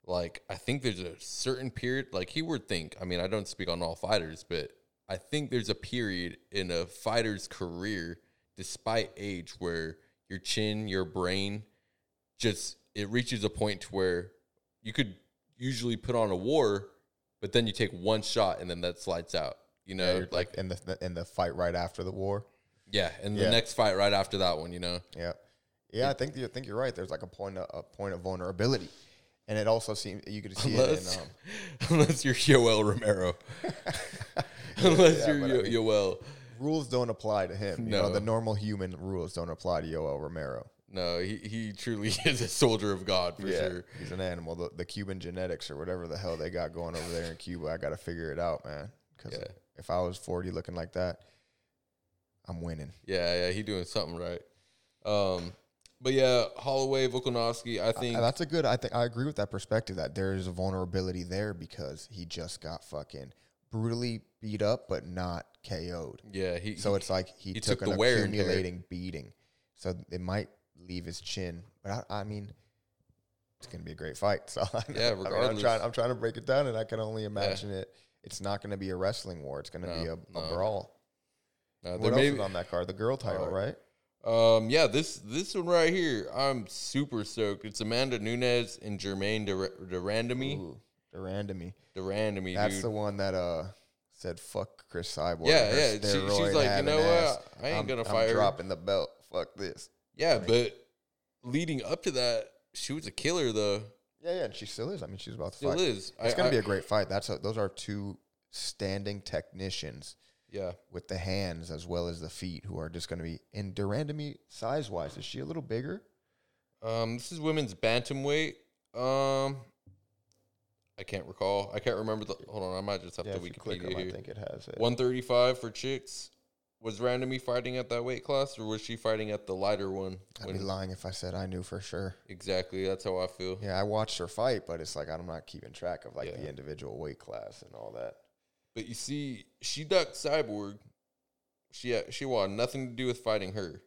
like I think there's a certain period like he would think I mean I don't speak on all fighters but I think there's a period in a fighter's career despite age where your chin your brain just it reaches a point to where you could usually put on a war but then you take one shot and then that slides out you know Yeah, like in the in the fight right after the war. yeah and Yeah. the next fight right after that one you know Yeah, yeah. I think you think you're right. There's like a point of, a point of vulnerability, and it also seems you could see it in unless um, unless you're Yoel Romero unless Yeah, you're but I mean- Yoel rules don't apply to him. You know, No. the normal human rules don't apply to Yoel Romero. No, he, he truly is a soldier of God for sure. he's an animal. The, the Cuban genetics or whatever the hell they got going over there in Cuba, I got to figure it out, man. Because Yeah. if I was 40 looking like that, I'm winning. Yeah, yeah, he doing something right. Um, but yeah, Holloway, Volkanovski, I think that's a good. I think I agree with that perspective that there is a vulnerability there because he just got fucking brutally beat up, but not KO'd. yeah, he So he- it's like he, he took, took an the wear and tear. accumulating beating. So it might leave his chin, but I, I mean, it's gonna be a great fight. So I Yeah, I mean, I'm regardless. trying. I'm trying to break it down, and I can only imagine it. It's not gonna be a wrestling war. It's gonna be a, a no. brawl. uh, What else is on that card? The girl title, Uh, right? um yeah, this this one right here, I'm super stoked. It's Amanda Nunes and Germaine Dur- Durandamy. Durandamy. Durandamy, That's dude. the one that uh said fuck Cris Cyborg. Yeah, her yeah, she- she's like, you know what? I ain't I'm- gonna fire. I'm dropping the belt. Fuck this. yeah, but leading up to that, she was a killer though. Yeah, yeah, and she still is. I mean, she's about to Still fight. is. It's I- gonna I- be a great fight. That's a, those are two standing technicians yeah. with the hands as well as the feet who are just going to be in de Randamie size wise. Is she a little bigger? Um, this is women's bantamweight. Um, I can't recall. I can't remember the. Hold on, I might just have Yeah, to if you click Wikipedia them, I think it has it. One thirty five for chicks. Was Randamie fighting at that weight class, or was she fighting at the lighter one? I'd be lying if I said I knew for sure. exactly, that's how I feel. Yeah, I watched her fight, but it's like I'm not keeping track of like Yeah. the individual weight class and all that. But you see, she ducked Cyborg. She had, she wanted nothing to do with fighting her.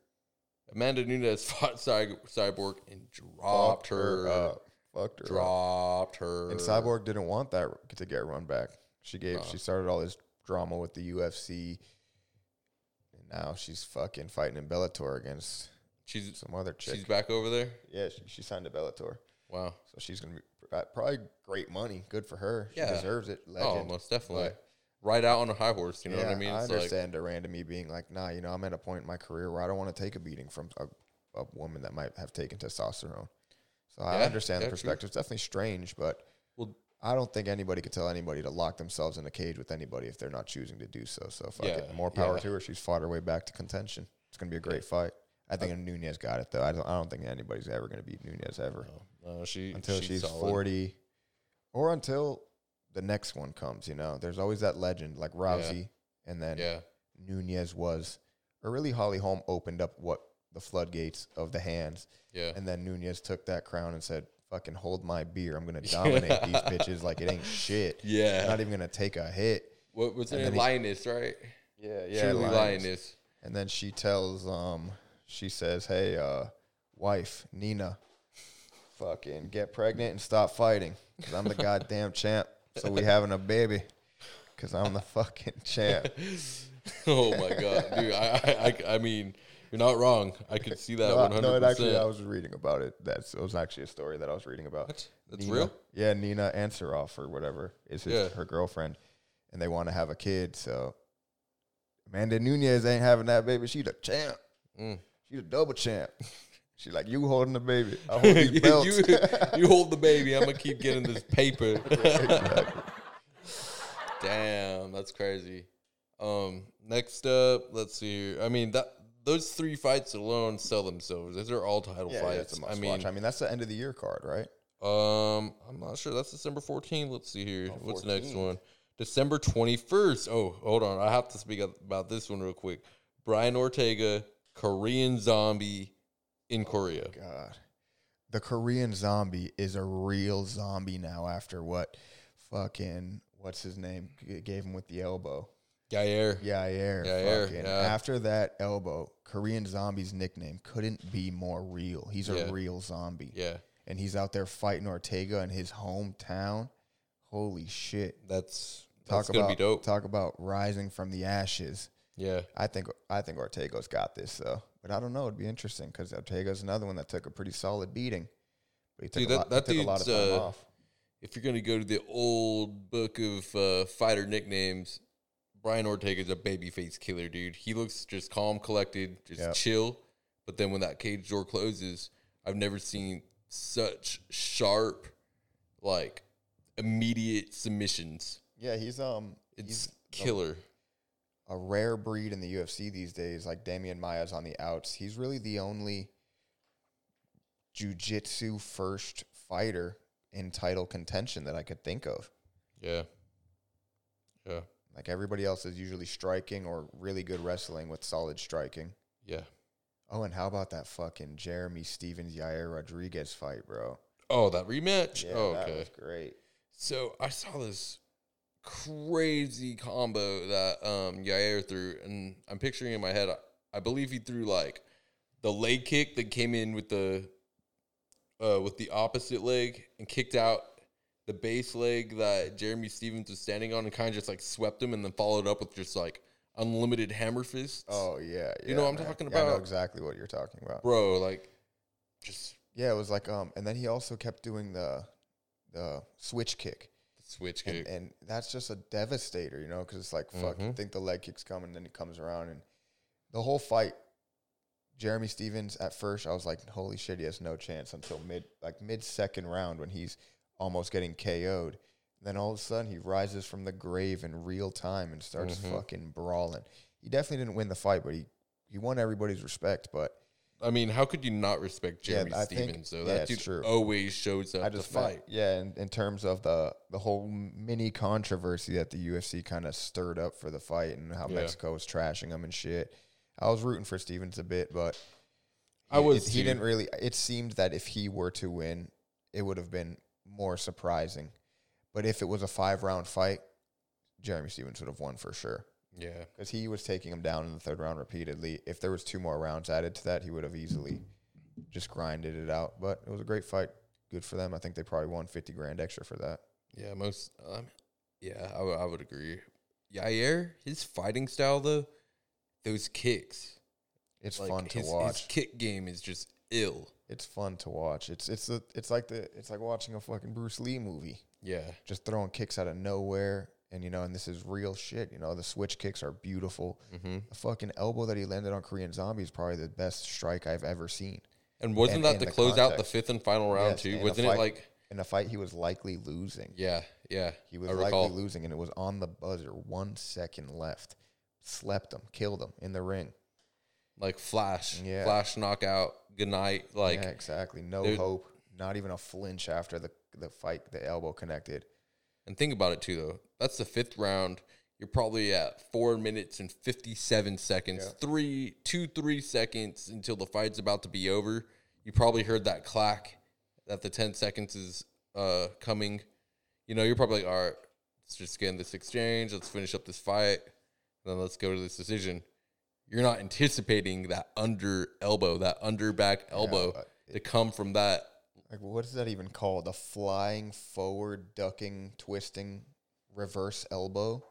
Amanda Nunes fought Cy- Cyborg and dropped Fucked her. up. Fucked her. up. dropped her. And Cyborg didn't want that to get run back. She gave. She started all this drama with the UFC, and now she's fucking fighting in Bellator against She's some other chick. she's back over there. yeah, she, she signed to Bellator, Wow. so she's gonna be uh, probably great money. Good for her. She Yeah. deserves it. Oh, Legend. most definitely. But- Right out on a high horse. You know yeah, what I mean? I It's like- understand de Randamie being like, nah, you know, I'm at a point in my career where I don't want to take a beating from a, a woman that might have taken testosterone. So I understand yeah, the true. perspective. It's definitely strange, but Well- I don't think anybody could tell anybody to lock themselves in a cage with anybody if they're not choosing to do so. So fuck it. Yeah, More power yeah. to her. She's fought her way back to contention. It's gonna be a great fight. I think Nunes got it though. I don't. I don't think anybody's ever gonna beat Nunes ever no, she until she's, solid. 40 or until the next one comes, you know. There's always that legend like Rousey and then Yeah. Nunes was or really Holly Holm opened up what the floodgates of the hands Yeah. and then Nunes took that crown and said, "Fucking hold my beer. I'm going to dominate these bitches like it ain't shit. Yeah. I'm not even going to take a hit." what was it? then he- right? Yeah, yeah. Truly Lioness. And then she tells um she says, "Hey, uh wife, Nina, fucking get pregnant and stop fighting cuz I'm the goddamn champ. So we having a baby cuz I'm the fucking champ." oh my god, dude! I, I, I, I mean, you're not wrong. I could see that No, one I- no, it actually I was reading about it. That's it was actually a story that I was reading about. What? That's Nina, real? Yeah, Nina Ansaroff or whatever is his, Yeah. her girlfriend, and they want to have a kid. So Amanda Nunes ain't having that baby. She the champ. Mm. She the double champ. She's like you holding the baby. I hold these you, belts. you, you hold the baby. I'm gonna keep getting this paper. Damn, that's crazy. Um, next up, let's see. I mean that those three fights alone sell themselves. Those are all title yeah, yeah, fights. a I mean, watch. I mean that's the end of the year card, right? Um, I'm not sure. That's December 14th. Let's see here. Oh, What's the next one? December 21st. Oh, hold on. I have to speak about this one real quick. Brian Ortega, Korean Zombie in Korea. God, the Korean zombie is a real zombie now. After what fucking what's his name g- gave him with the elbow. Yair. Yair. Yair, fucking- yeah. After that elbow, Korean Zombie's nickname couldn't be more real. He's a Yeah. real zombie. Yeah, And he's out there fighting Ortega in his hometown. Holy shit. that's Talk that's about gonna be dope. talk about rising from the ashes. Yeah, I think I think Ortega's got this though. But I don't know, it'd be interesting because Ortega's another one that took a pretty solid beating. But he took, Dude, a, that- lot, that took a lot of time uh, off. if you're gonna go to the old book of uh, fighter nicknames, Brian Ortega's a babyface killer, dude. He looks just calm, collected, just Yep. chill. But then when that cage door closes, I've never seen such sharp, like immediate submissions. Yeah, he's um It's he's killer. a rare breed in the UFC these days. Like Demian Maia's on the outs. He's really the only jujitsu first fighter in title contention that I could think of. Yeah, yeah, Like everybody else is usually striking or really good wrestling with solid striking. yeah. Oh, and how about that fucking Jeremy Stephens Yair Rodriguez fight, bro? Oh, that rematch. Yeah, oh, that was great. So I saw this crazy combo that um Yair threw, and I'm picturing in my head. I, I believe he threw like the leg kick that came in with the uh with the opposite leg and kicked out the base leg that Jeremy Stephens was standing on and kind of just like swept him and then followed up with just like unlimited hammer fists. Oh yeah, You know yeah, what I'm man. talking Yeah, I know about? exactly what you're talking about. bro, like just Yeah, it was like um, and then he also kept doing the the switch kick. switch and, kick. and that's just a devastator, you know, because it's like fuck, you Mhm. think the leg kick's coming, then it comes around, and the whole fight. Jeremy Stephens at first, I was like, "Holy shit, he has no chance." Until mid, like mid second round, when he's almost getting KO'd. Then all of a sudden, he rises from the grave in real time and starts Mhm. fucking brawling. He definitely didn't win the fight, but he he won everybody's respect. But I mean, how could you not respect Yeah, Jeremy think- Stephens? though yeah, that it's dude true. always shows up I just to meant- fight. yeah, in, in terms of the the whole mini controversy that the UFC kind of stirred up for the fight and how Yeah. Mexico was trashing him and shit. I was rooting for Stephens a bit, but I was it- he didn't really. It seemed that if he were to win, it would have been more surprising. But if it was a five round fight, Jeremy Stephens would have won for sure. Yeah. because he was taking him down in the third round repeatedly. If there was two more rounds added to that, he would have easily just grinded it out. But it was a great fight. Good for them. I think they probably won fifty grand extra for that. Yeah, most. Um, yeah, I would- I would agree. Yair, his fighting style though, those kicks, It's like, fun to his, watch. His kick game is just ill. It's fun to watch. It's it's the it's like the it's like watching a fucking Bruce Lee movie. Yeah, Just throwing kicks out of nowhere. And you know, and this is real shit. You know, the switch kicks are beautiful. mm-hmm. The fucking elbow that he landed on Korean Zombie is probably the best strike I've ever seen. and wasn't And- that and to the close out the fifth and final round Yes, too? Wasn't it like? In a fight he was likely losing. Yeah, yeah. He was likely losing, and it was on the buzzer. One second left. Slept him, killed him in the ring. Like flash, Yeah. flash knockout. Good night. Like yeah, exactly. No dude- hope. Not even a flinch after the the fight. The elbow connected. And think about it too, though. That's the fifth round. You're probably at four minutes and fifty-seven seconds. Yeah. Three, two, three seconds until the fight's about to be over. You probably heard that clack that the ten seconds is uh coming. You know, you're probably like, all right, let's just get in this exchange. Let's finish up this fight. Then let's go to this decision. You're not anticipating that under elbow, that under back elbow uh, to come from that. Like what is that even called? The flying forward, ducking, twisting, reverse elbow.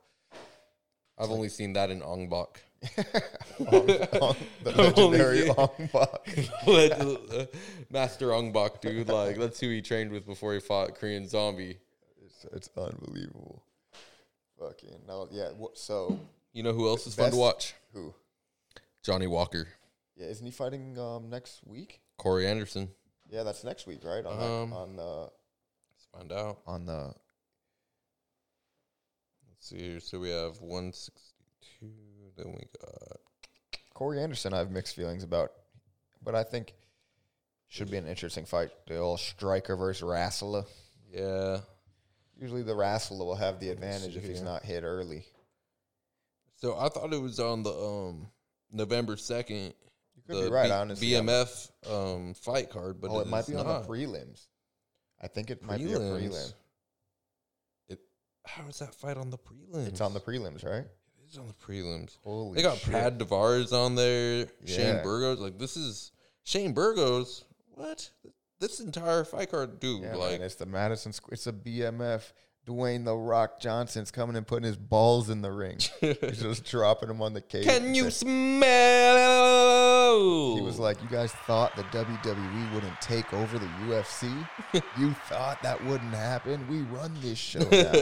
I've only seen that in Ong Bak. the legendary Ong Bak. Uh, Master Ong Bak, dude. Like, that's who he trained with before he fought Korean Zombie. It's, it's unbelievable. Fucking no, yeah. So You know who else is fun to watch? who? Johnny Walker, Yeah, isn't he fighting um, next week? Corey Anderson. Yeah, that's next week, right? On Um, that, on the Let's find out. on the Let's see here. So we have 162. Then we got. Corey Anderson. I have mixed feelings about, but I think should be an interesting fight. The old striker versus wrestler. Yeah. Usually, the wrestler will have the advantage if he's not hit early. So I thought it was on the um November 2nd. You could the be right, B- honestly. BMF um, fight card, but oh, it, might is be on the prelims. I think it might be a Prelims. prelim. It, how is that fight on the prelims? It's on the prelims, right? It is on the prelims. Holy They got shit. Brad Tavares on there, Shane Burgos. Like this is Shane Burgos. What? This entire fight card, dude. Yeah, like man, it's the Madison. It's a BMF. Dwayne the Rock Johnson's coming and putting his balls in the ring. He's just dropping them on the cage. Can you smell? He was like, "You guys thought the WWE wouldn't take over the UFC? you thought that wouldn't happen? We run this show now.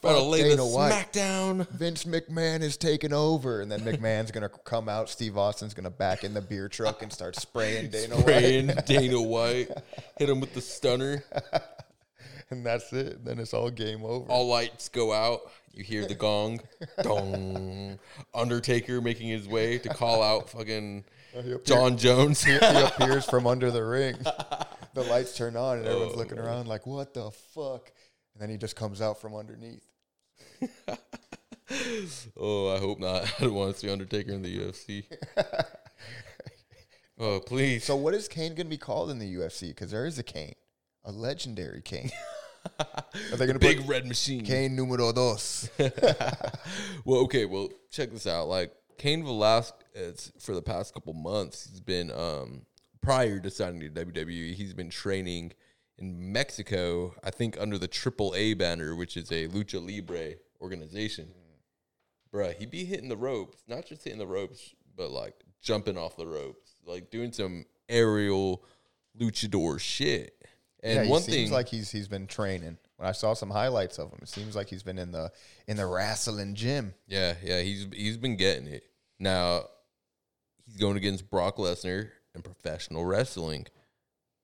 Fuck lay the Dana White. smackdown. Vince McMahon is taking over, and then McMahon's gonna come out. Steve Austin's gonna back in the beer truck and start spraying Dana Spraying White, Dana White. Hit him with the stunner. And that's it. Then it's all game over. All lights go out. You hear the gong. Dong. Undertaker making his way to call out fucking uh, appear- Jon Jones. he, he appears from under the ring. The lights turn on, and everyone's Oh, looking around like, "What the fuck?" And then he just comes out from underneath. Oh, I hope not. I don't want to see Undertaker in the UFC. oh, please. So, what is Kane going to be called in the UFC? Because there is a Kane, a legendary Kane. Are they going to Big red machine. Kane numero dos? well, okay. Well, check this out. Like Cain Velasquez, for the past couple months, he's been um prior to signing to WWE, he's been training in Mexico. I think under the Triple A banner, which is a lucha libre organization. Bruh, he be hitting the ropes, not just hitting the ropes, but like jumping off the ropes, like doing some aerial luchador shit. And yeah, he one seems thing, like he's he's been training. When I saw some highlights of him, it seems like he's been in the in the wrestling gym. Yeah, yeah, he's he's been getting it. Now he's going against Brock Lesnar in professional wrestling.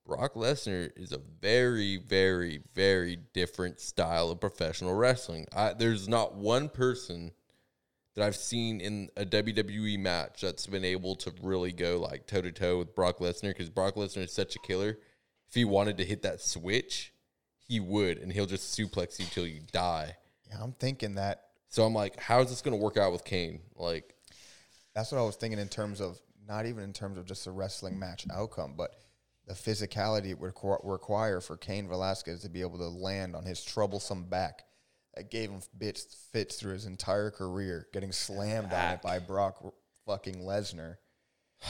Brock Lesnar is a very, very, very different style of professional wrestling. I, there's not one person that I've seen in a WWE match that's been able to really go like toe to toe with Brock Lesnar because Brock Lesnar is such a killer. If he wanted to hit that switch, he would, and he'll just suplex you till you die. Yeah, I'm thinking that So I'm like, how is this going to work out with Cain? Like, that's what I was thinking in terms of not even in terms of just the wrestling match outcome, but the physicality it would requ- require for Cain Velasquez to be able to land on his troublesome back. that gave him bits fits through his entire career, getting slammed on it by Brock fucking Lesnar.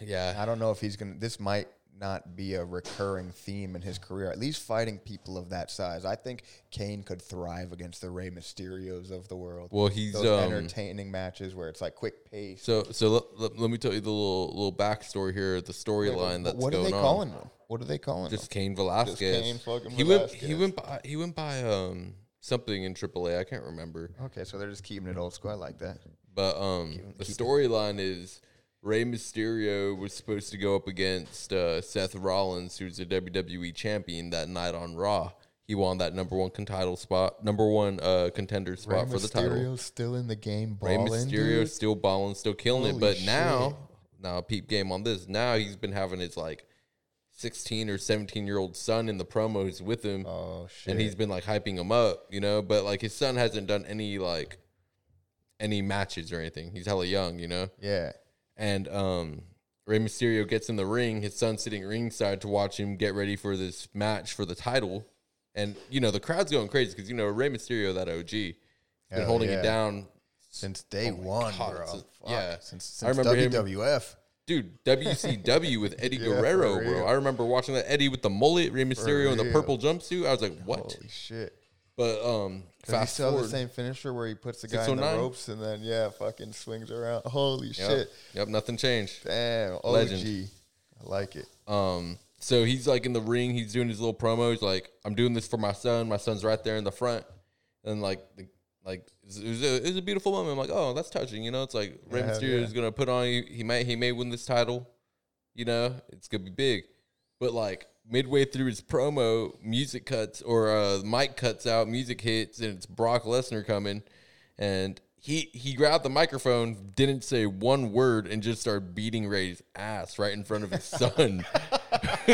Yeah. I don't know if he's gonna. This might not be a recurring theme in his career. At least fighting people of that size, I think Cain could thrive against the Rey Mysterios of the world. Well, he's Those um, entertaining matches where it's like quick pace. so so let, let, let me tell you the little little backstory here, the storyline that's what are they on. calling him? What are they calling Just him? Cain Velasquez. Cain fucking he went he went by he went by um something in AAA. I can't remember. Okay, so they're just keeping it old school. I like that. But um, the storyline is Rey Mysterio was supposed to go up against uh, Seth Rollins, who's a WWE champion that night on Raw. He won that number one con- title spot, number one uh, contender spot for the title. still in the game, Rey. Mysterio dude? still balling, still killing it. Holy But now, shit. now peep game on this. Now he's been having his like sixteen or seventeen year old son in the promos with him Oh shit! and he's been like hyping him up, you know. But like his son hasn't done any like any matches or anything. He's hella young, you know. yeah. And um, Rey Mysterio gets in the ring. His son's sitting ringside to watch him get ready for this match for the title. And you know the crowd's going crazy because you know Rey Mysterio, that OG, he's been Hell holding yeah. it down, Since day Oh one, God, bro. since- yeah. Since, since I remember him- WWF. dude. WCW with Eddie Yeah, Guerrero, bro. I remember watching that Eddie with the mullet, Rey Mysterio in the purple jumpsuit. I was like, what? Holy shit! But um, Does he still forward. the same finisher where he puts the guy in the ropes and then yeah, fucking swings around? Holy Yep. shit! Yep, nothing changed. Damn, OG. Legend. I like it. Um, so he's like in the ring, he's doing his little promo. He's like, "I'm doing this for my son. My son's right there in the front." And like, the, like it was, it was a, it was a beautiful moment. I'm like, "Oh, that's touching." You know, it's like Rey Yeah, Mysterio yeah. is gonna put on. He, he may he may win this title. You know, it's gonna be big. But like midway through his promo, music cuts or uh, mic cuts out, music hits, and it's Brock Lesnar coming, and he he grabbed the microphone, didn't say one word, and just started beating Ray's ass right in front of his son,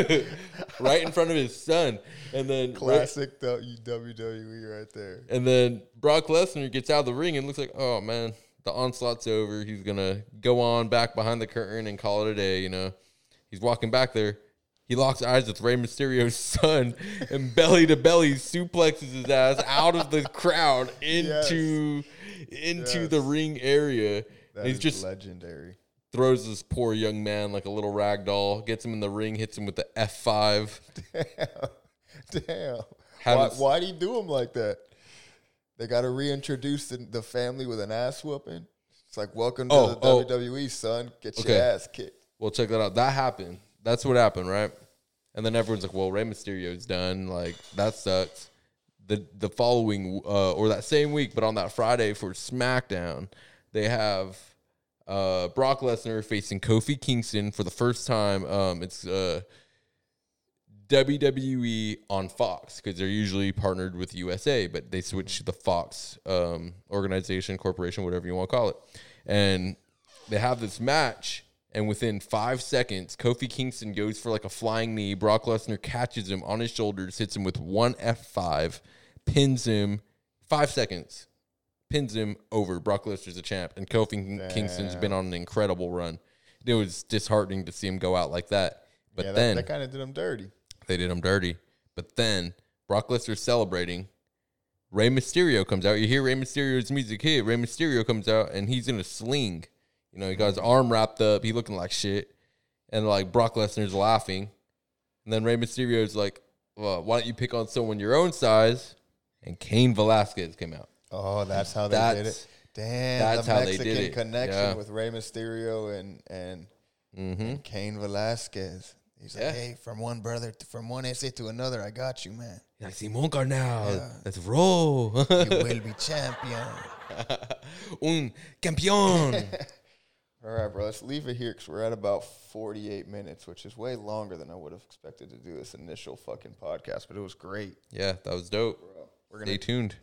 right in front of his son, and then Classic W- WWE right there. and then Brock Lesnar gets out of the ring and looks like, oh man, the onslaught's over. He's gonna go on back behind the curtain and call it a day. You know, he's walking back there. He locks eyes with Rey Mysterio's son and belly to belly suplexes his ass out of the crowd into into Yes. the ring area. He's just legendary. throws this poor young man like a little rag doll, gets him in the ring, hits him with the F five. Damn. Why, Haven't- why'd he do him like that? They got to reintroduce the, the family with an ass whooping. It's like, welcome to Oh, the oh. WWE, son. Get Okay. your ass kicked. Well, check that out. That happened. That's what happened, right? And then everyone's like, "Well, Rey Mysterio's done. Like that sucks." The the following uh, or that same week, but on that Friday for SmackDown, they have uh, Brock Lesnar facing Kofi Kingston for the first time. Um, it's uh, WWE on Fox because they're usually partnered with USA, but they switched to the Fox um, organization, corporation, whatever you want to call it. And they have this match, and within five seconds, Kofi Kingston goes for like a flying knee. Brock Lesnar catches him on his shoulders, hits him with one F5, pins him. Five seconds, pins him over. Brock Lesnar's a champ, and Kofi Kingston's been on an incredible run. It was disheartening to see him go out like that. But yeah, then that, that kind of did him dirty. they did him dirty. But then Brock Lesnar's celebrating. Rey Mysterio comes out. You hear Rey Mysterio's music hit. Rey Mysterio comes out and he's in a sling. You know, he got his arm wrapped up. He looking like shit. And like Brock Lesnar's laughing. And then Rey Mysterio's like, well, why don't you pick on someone your own size? And Cain Velasquez came out. Oh, that's how they did That's- it. Damn, that's the how they Mexican did it. connection Yeah. with Rey Mysterio and and, Mm-hmm. and Cain Velasquez. He's Yeah. like, hey, from one brother, to, from one SA to another, I got you, man. Like Simon Carnal. Yeah. Let's roll. You will be champion. Un campeón. All right, bro. Let's leave it here because we're at about 48 minutes, which is way longer than I would have expected to do this initial fucking podcast. But it was great. yeah, that was dope. We're Stay gonna Stay tuned.